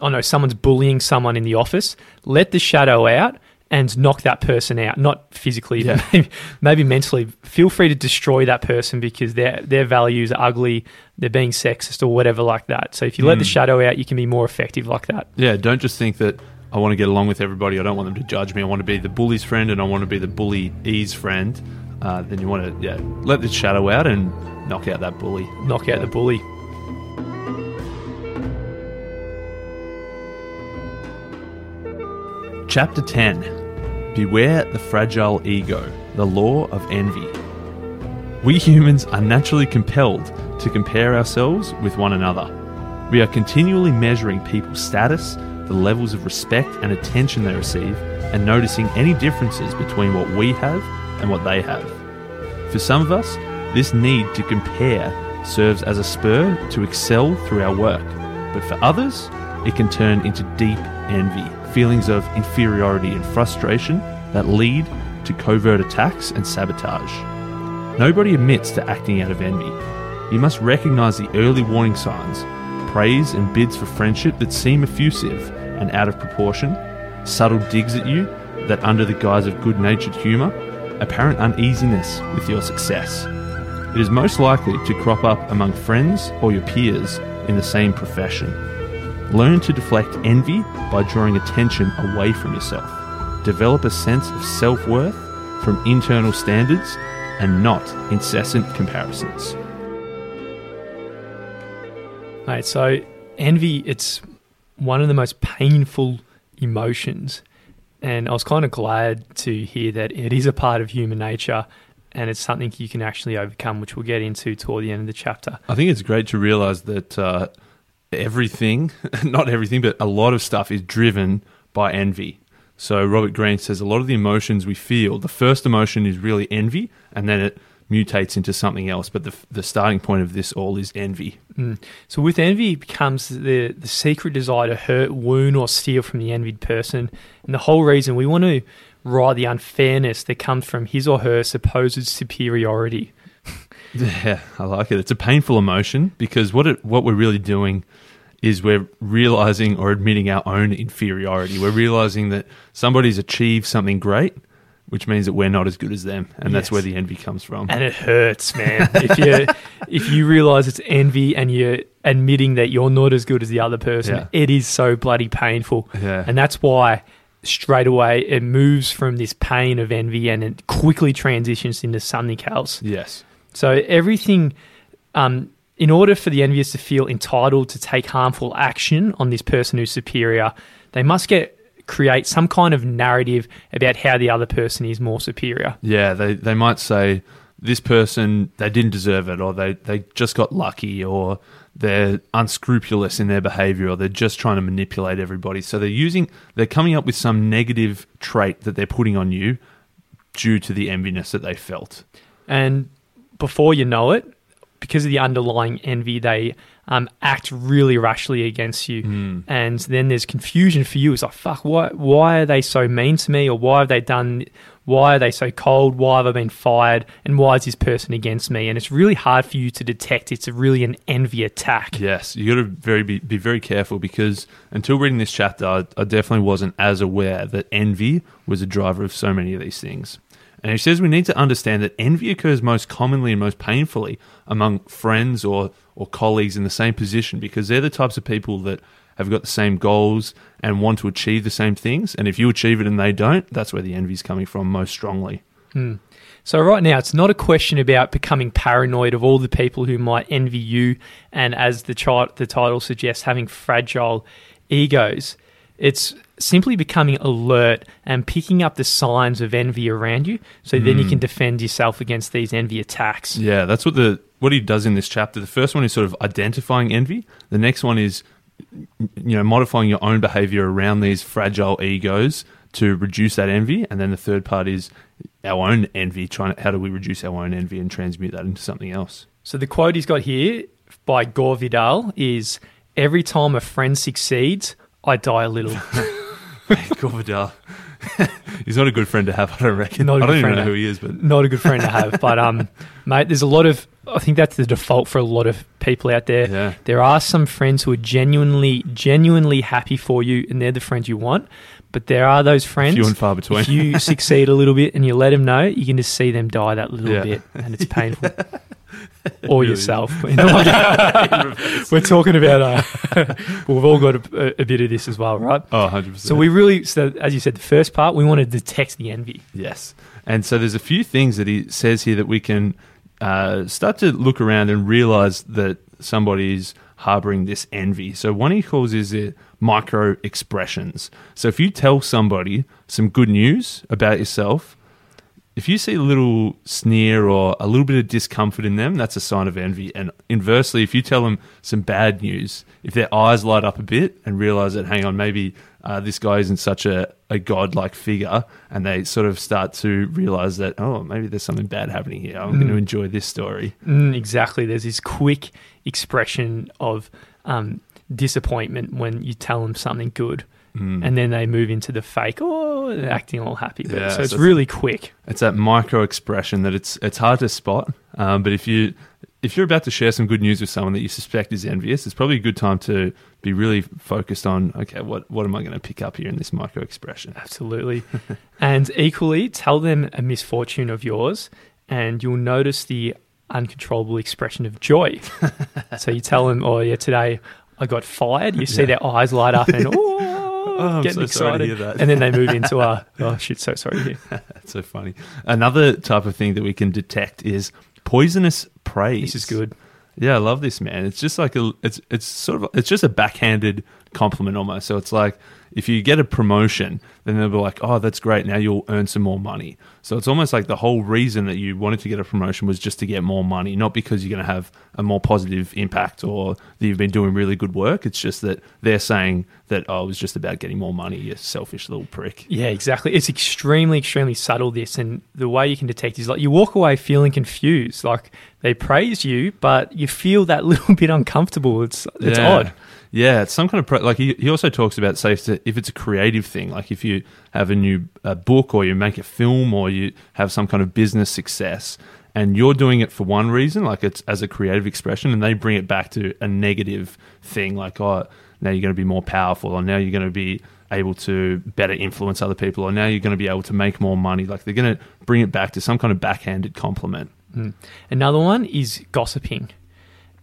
I know, someone's bullying someone in the office, let the shadow out and knock that person out. Not physically, Yeah. <laughs> maybe, maybe mentally. Feel free to destroy that person because their their values are ugly. They're being sexist or whatever like that. So if you let the shadow out, you can be more effective like that. Yeah, don't just think that I want to get along with everybody. I don't want them to judge me. I want to be the bully's friend and I want to be the bully's friend. Uh, then you want to, yeah, let the shadow out and knock out that bully. Knock out the bully. Chapter 10 Beware the fragile ego, the law of envy. We humans are naturally compelled to compare ourselves with one another. We are continually measuring people's status, the levels of respect and attention they receive, and noticing any differences between what we have and what they have. For some of us, this need to compare serves as a spur to excel through our work, but for others, it can turn into deep envy, feelings of inferiority and frustration that lead to covert attacks and sabotage. Nobody admits to acting out of envy. You must recognize the early warning signs praise and bids for friendship that seem effusive and out of proportion, subtle digs at you that, under the guise of good natured humour, apparent uneasiness with your success. It is most likely to crop up among friends or your peers in the same profession. Learn to deflect envy by drawing attention away from yourself. Develop a sense of self worth from internal standards and not incessant comparisons. Mate, so envy, it's one of the most painful emotions. And I was kind of glad to hear that it is a part of human nature and it's something you can actually overcome, which we'll get into toward the end of the chapter. I think it's great to realize that uh, everything, <laughs> not everything, but a lot of stuff is driven by envy. So Robert Greene says a lot of the emotions we feel, the first emotion is really envy, and then it mutates into something else. But the, the starting point of this all is envy. Mm. So with envy becomes the, the secret desire to hurt, wound, or steal from the envied person. And the whole reason we want to right the unfairness that comes from his or her supposed superiority. Yeah, I like it. It's a painful emotion because what it, what we're really doing is we're realizing or admitting our own inferiority. We're realizing that somebody's achieved something great, which means that we're not as good as them, and that's Yes. where the envy comes from. And it hurts, man. <laughs> if you if you realize it's envy and you're admitting that you're not as good as the other person, Yeah. it is so bloody painful. Yeah. And that's why straight away it moves from this pain of envy and it quickly transitions into something else. yes. So everything, um, in order for the envious to feel entitled to take harmful action on this person who's superior, they must get create some kind of narrative about how the other person is more superior. Yeah, they, they might say this person they didn't deserve it, or they, they just got lucky, or they're unscrupulous in their behavior, or they're just trying to manipulate everybody. So they're using they're coming up with some negative trait that they're putting on you due to the enviness that they felt. And before you know it, because of the underlying envy, they um, act really rashly against you. Hmm. And then there's confusion for you. It's like, fuck, why, why are they so mean to me? Or why have they done, why are they so cold? Why have I been fired? And why is this person against me? And it's really hard for you to detect. It's really an envy attack. Yes, you got to very be, be very careful because until reading this chapter, I, I definitely wasn't as aware that envy was a driver of so many of these things. And he says we need to understand that envy occurs most commonly and most painfully among friends or or colleagues in the same position because they're the types of people that have got the same goals and want to achieve the same things. And if you achieve it and they don't, that's where the envy is coming from most strongly. Hmm. So right now, it's not a question about becoming paranoid of all the people who might envy you, and as the the title suggests, having fragile egos. It's simply becoming alert and picking up the signs of envy around you, so then you can hmm. defend yourself against these envy attacks. Yeah, that's what the what he does in this chapter. The first one is sort of identifying envy. The next one is you know modifying your own behavior around these fragile egos to reduce that envy, and then the third part is our own envy. Trying to, how do we reduce our own envy and transmute that into something else? So the quote he's got here by Gore Vidal is Every time a friend succeeds, I die a little. <laughs> Gore Vidal. <laughs> He's not a good friend to have, I don't reckon. Not a I good don't even know who he is, but Not a good friend to have. But, um, <laughs> mate, there's a lot of, I think that's the default for a lot of people out there. yeah. There are some friends who are genuinely, genuinely happy for you, and they're the friends you want. But there are those friends. Few and far between. If you succeed a little bit and you let them know, you can just see them die that little Yeah. bit, and it's painful. <laughs> or really yourself. You know, like- We're talking about. Uh, well, <laughs> we've all got a, a bit of this as well, right? Oh, 100%. So we really, so as you said, the first part, we want to detect the envy. Yes. And so there's a few things that he says here that we can uh, start to look around and realize that somebody's harboring this envy. So one he calls is the micro expressions. So if you tell somebody some good news about yourself, if you see a little sneer or a little bit of discomfort in them, that's a sign of envy. And inversely, if you tell them some bad news, if their eyes light up a bit and realize that, hang on, maybe uh, this guy isn't such a, a godlike figure, and they sort of start to realize that, oh, maybe there's something bad happening here. I'm going to enjoy this story. Mm, exactly. There's this quick expression of um, disappointment when you tell them something good, Mm. and then they move into the fake, oh, acting all happy. But, Yeah, so it's so- really quick. It's that micro expression that it's it's hard to spot. Um, but if you if you're about to share some good news with someone that you suspect is envious, it's probably a good time to be really focused on okay, what what am I going to pick up here in this micro expression? Absolutely. <laughs> and equally, tell them a misfortune of yours, and you'll notice the uncontrollable expression of joy. <laughs> so you tell them, oh, yeah, today I got fired. You see Yeah. their eyes light up and, <laughs> oh, I'm getting so sorry excited. to hear that. And then they move into, uh, <laughs> oh, shit, so sorry to hear. <laughs> That's so funny. Another type of thing that we can detect is poisonous praise. This is good. Yeah, I love this man. It's just like a it's it's sort of it's just a backhanded compliment almost. So it's like if you get a promotion, then they'll be like, "Oh, that's great. Now you'll earn some more money." So it's almost like the whole reason that you wanted to get a promotion was just to get more money, not because you're going to have a more positive impact or that you've been doing really good work. It's just that they're saying that oh, it was just about getting more money. You selfish little prick. Yeah, exactly. It's extremely, extremely subtle, this. And the way you can detect is like you walk away feeling confused. Like they praise you, but you feel that <laughs> little bit uncomfortable. It's, it's yeah. odd. Yeah, it's some kind of pro- like he, he also talks about say if it's a- if it's a creative thing, like if you have a new uh, book or you make a film or you have some kind of business success and you're doing it for one reason, like it's as a creative expression, and they bring it back to a negative thing, like oh now you're going to be more powerful or now you're going to be able to better influence other people or now you're going to be able to make more money. Like they're going to bring it back to some kind of backhanded compliment. Mm. Another one is gossiping.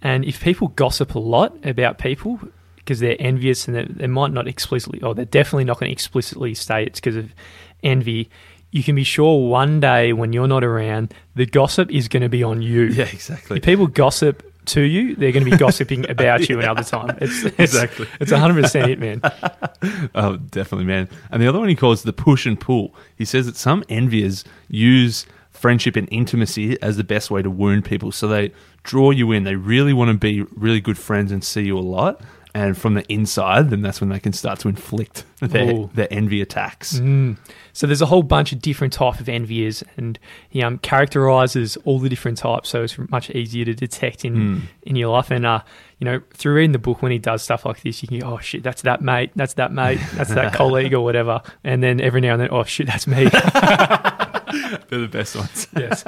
And if people gossip a lot about people because they're envious and they, they might not explicitly, or they're definitely not going to explicitly say it's because of envy, you can be sure one day when you're not around, the gossip is going to be on you. Yeah, exactly. If people gossip to you, they're going to be gossiping <laughs> about you another time. It's, it's, Exactly. It's 100% it, man. <laughs> Oh, definitely, man. And the other one he calls the push and pull. He says that some enviers use friendship and intimacy as the best way to wound people. So they draw you in. They really want to be really good friends and see you a lot. And from the inside, then that's when they can start to inflict <laughs> their, Ooh. their envy attacks. Mm. So there's a whole bunch of different type of enviers, and he um, characterizes all the different types, so it's much easier to detect in Mm. in your life. And uh, you know, through reading the book, when he does stuff like this, you can go, "Oh shit, that's that mate, that's that mate, that's that <laughs> colleague or whatever." And then every now and then, "Oh shit, that's me." <laughs> <laughs> They're the best ones. <laughs> yes.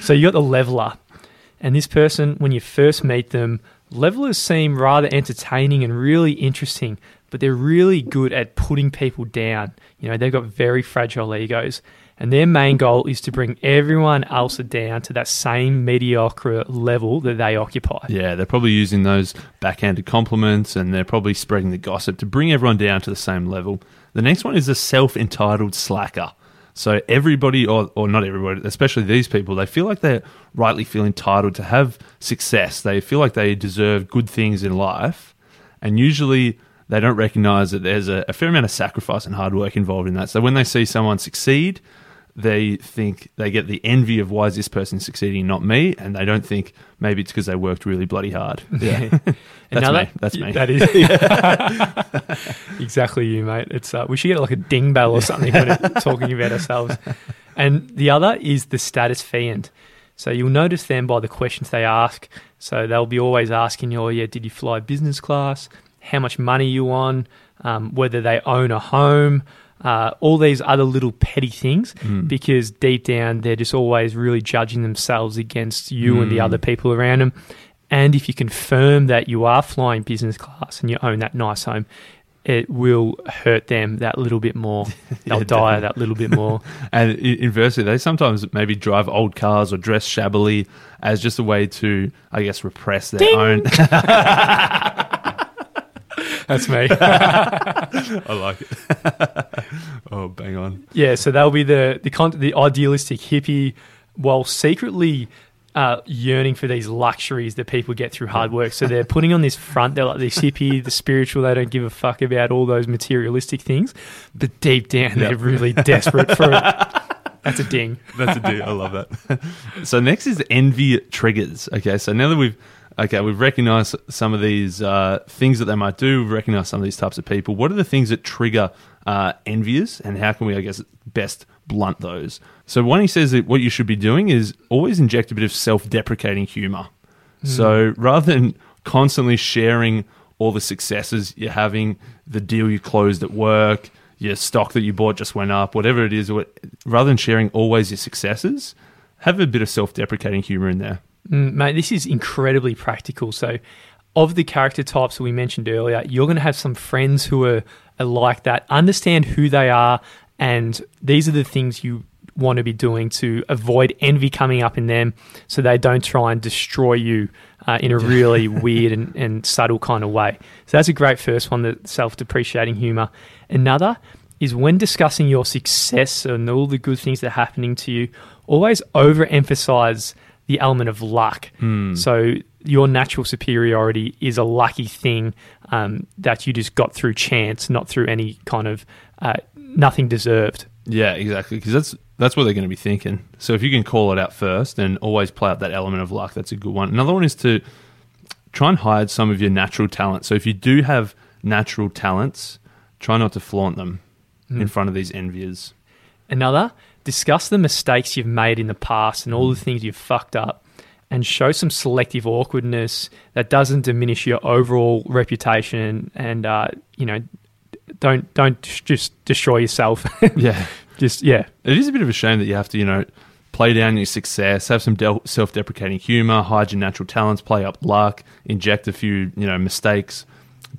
So you got the leveler, and this person, when you first meet them, levelers seem rather entertaining and really interesting, but they're really good at putting people down. You know, they've got very fragile egos, and their main goal is to bring everyone else down to that same mediocre level that they occupy. Yeah, they're probably using those backhanded compliments and they're probably spreading the gossip to bring everyone down to the same level. The next one is a self entitled slacker. So everybody, or, or not everybody, especially these people, they feel like they rightly feel entitled to have success. They feel like they deserve good things in life. And usually they don't recognize that there's a, a fair amount of sacrifice and hard work involved in that. So when they see someone succeed, they think they get the envy of why is this person succeeding, not me, and they don't think maybe it's because they worked really bloody hard. Yeah, <laughs> that's Another- me. That's me. That is <laughs> <laughs> exactly you, mate. It's uh, we should get like a ding bell or something when talking about ourselves. And the other is the status fiend. So you'll notice them by the questions they ask. So they'll be always asking you, "Oh yeah, did you fly business class? How much money you on? Um, whether they own a home." Uh, all these other little petty things, because deep down they're just always really judging themselves against you and the other people around them. And if you confirm that you are flying business class and you own that nice home, it will hurt them that little bit more. <laughs> They'll Yeah, die that little bit more. <laughs> And inversely, they sometimes maybe drive old cars or dress shabbily as just a way to, I guess, repress their Ding! own. <laughs> That's me. <laughs> I like it. <laughs> oh, bang on. yeah, so they'll be the the con- the idealistic hippie, while secretly uh, yearning for these luxuries that people get through hard work. So they're putting on this front. They're like this hippie, the spiritual. They don't give a fuck about all those materialistic things, but deep down they're really desperate for it. That's a ding. That's a ding. I love that. <laughs> so next is envy triggers. Okay, so now that we've okay, we've recognized some of these uh, things that they might do. We've recognized some of these types of people. What are the things that trigger uh, envious, and how can we, I guess, best blunt those? So one he says that what you should be doing is always inject a bit of self-deprecating humor. So rather than constantly sharing all the successes you're having, the deal you closed at work, your stock that you bought just went up, whatever it is, rather than sharing always your successes, have a bit of self-deprecating humor in there. Mm, mate, this is incredibly practical. So, of the character types that we mentioned earlier, you're going to have some friends who are, are like that. Understand who they are, and these are the things you want to be doing to avoid envy coming up in them so they don't try and destroy you uh, in a really <laughs> weird and, and subtle kind of way. So, that's a great first one, the self depreciating humor. Another is when discussing your success and all the good things that are happening to you, always overemphasize the element of luck. So your natural superiority is a lucky thing um, that you just got through chance, not through any kind of uh, nothing deserved. Yeah, exactly. Because that's that's what they're going to be thinking. So if you can call it out first and always play up that element of luck, that's a good one. Another one is to try and hide some of your natural talents. So if you do have natural talents, try not to flaunt them in front of these enviers. Another, discuss the mistakes you've made in the past and all the things you've fucked up and show some selective awkwardness that doesn't diminish your overall reputation and uh, you know don't don't just destroy yourself <laughs> Yeah. just yeah It is a bit of a shame that you have to, you know, play down your success, have some del- self-deprecating humor, hide your natural talents, play up luck, inject a few, you know, mistakes.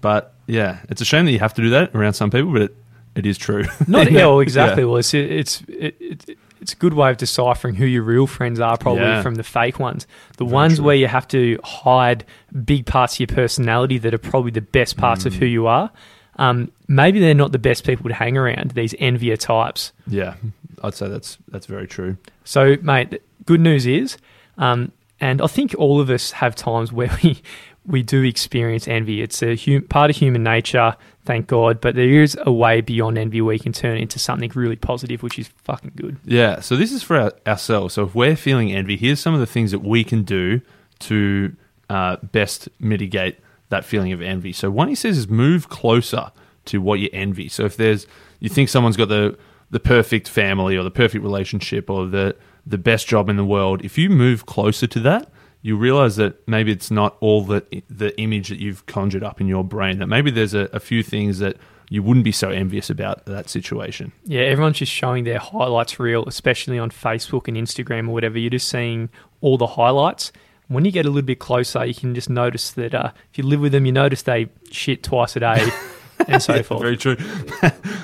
But yeah, it's a shame that you have to do that around some people, but it, it is true. <laughs> Not <laughs> yeah, well, exactly. Yeah. Well, it's it's it, it, it's a good way of deciphering who your real friends are, probably Yeah. from the fake ones. The Very ones true. where you have to hide big parts of your personality that are probably the best parts of who Mm. you are. Um, maybe they're not the best people to hang around. These envier types. Yeah, I'd say that's that's very true. So, mate, good news is, um, and I think all of us have times <laughs> where we we do experience envy. It's a hum- part of human nature, thank God. But there is a way beyond envy where you can turn it into something really positive, which is fucking good. Yeah, so this is for our, ourselves. So if we're feeling envy, here's some of the things that we can do to uh, best mitigate that feeling of envy. So one he says is move closer to what you envy. So if there's you think someone's got the the perfect family or the perfect relationship or the the best job in the world, if you move closer to that, you realize that maybe it's not all the the image that you've conjured up in your brain. That maybe there's a, a few things that you wouldn't be so envious about that situation. Yeah, everyone's just showing their highlights reel, especially on Facebook and Instagram or whatever. You're just seeing all the highlights. When you get a little bit closer, you can just notice that uh, if you live with them, you notice they shit twice a day <laughs> and so Yeah, forth. Very true. <laughs>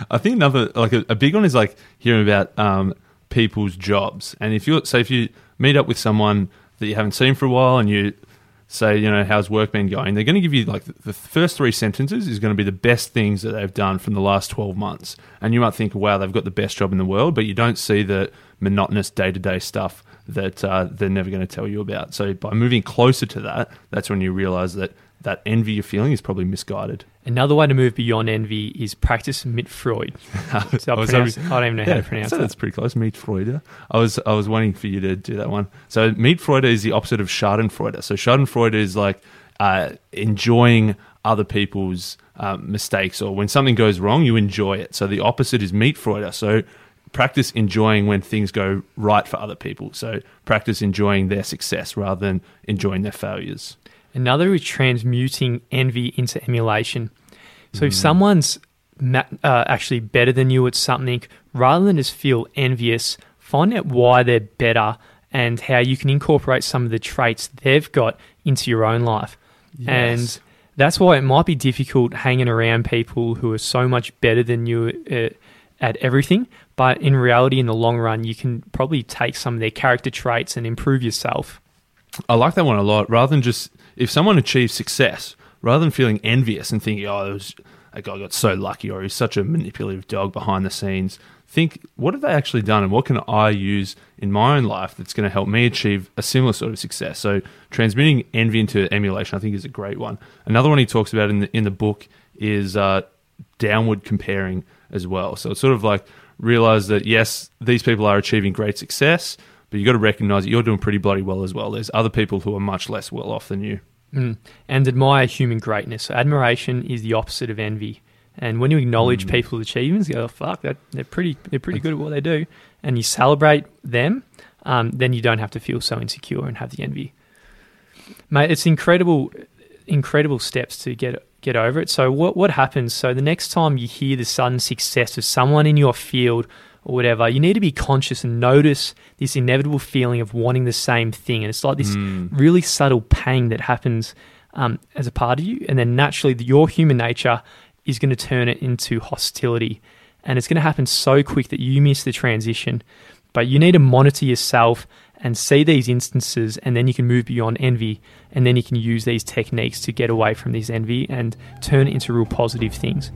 I think another like a, a big one is like hearing about um, people's jobs, and if you say if you meet up with someone that you haven't seen for a while, and you say, you know, how's work been going? They're going to give you like the, first three sentences is going to be the best things that they've done from the last 12 months. And you might think, wow, they've got the best job in the world, but you don't see the monotonous day to day stuff that uh, they're never going to tell you about. So by moving closer to that, that's when you realize that that envy you're feeling is probably misguided. Another way to move beyond envy is practice Mitfreud. So <laughs> I, was I don't even know how to pronounce so that. that's pretty close. Mitfreude. I was I was waiting for you to do that one. So Mitfreude is the opposite of Schadenfreude. So Schadenfreude is like uh, enjoying other people's um, mistakes, or when something goes wrong, you enjoy it. So the opposite is Mitfreude. So practice enjoying when things go right for other people. So practice enjoying their success rather than enjoying their failures. Another is transmuting envy into emulation. So if someone's ma- uh, actually better than you at something, rather than just feel envious, find out why they're better and how you can incorporate some of the traits they've got into your own life. And that's why it might be difficult hanging around people who are so much better than you uh, at everything. But in reality, in the long run, you can probably take some of their character traits and improve yourself. I like that one a lot. Rather than just if someone achieves success, rather than feeling envious and thinking, "Oh, it was, that guy got so lucky," or he's such a manipulative dog behind the scenes, think, "What have they actually done, and what can I use in my own life that's going to help me achieve a similar sort of success?" So, transmitting envy into emulation, I think, is a great one. Another one he talks about in the in the book is uh, downward comparing as well. So it's sort of like realize that yes, these people are achieving great success, but you got to recognize that you're doing pretty bloody well as well. There's other people who are much less well off than you. Mm. And admire human greatness. So admiration is the opposite of envy. And when you acknowledge Mm. people's achievements, you go, "Fuck, that they're pretty, they're pretty good at what they do," and you celebrate them, um, then you don't have to feel so insecure and have the envy. Mate, it's incredible, incredible steps to get get over it. So what what happens? So the next time you hear the sudden success of someone in your field or whatever, you need to be conscious and notice this inevitable feeling of wanting the same thing, and it's like this Mm. really subtle pang that happens um, as a part of you, and then naturally the, your human nature is going to turn it into hostility, and it's going to happen so quick that you miss the transition. But you need to monitor yourself and see these instances, and then you can move beyond envy, and then you can use these techniques to get away from this envy and turn it into real positive things.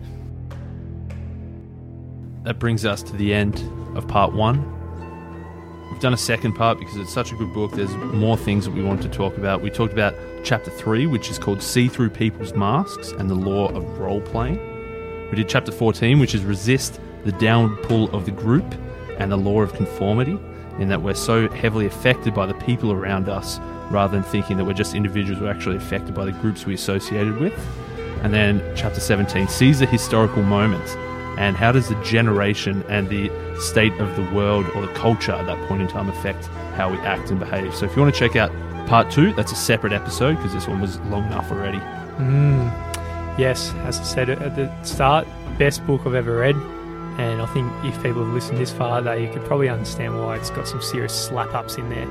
That brings us to the end of part one. We've done a second part because it's such a good book. There's more things that we want to talk about. We talked about chapter three, which is called See Through People's Masks and the Law of Role Playing. We did chapter 14, which is Resist the Downward Pull of the Group and the Law of Conformity, in that we're so heavily affected by the people around us rather than thinking that we're just individuals, we're actually affected by the groups we associated with. And then chapter 17, Seize the Historical Moment and how does the generation and the state of the world or the culture at that point in time affect how we act and behave. So if you want to check out part two, that's a separate episode because this one was long enough already. Mm. Yes, as I said at the start, best book I've ever read. And I think if people have listened this far, they could probably understand why it's got some serious slap ups in there.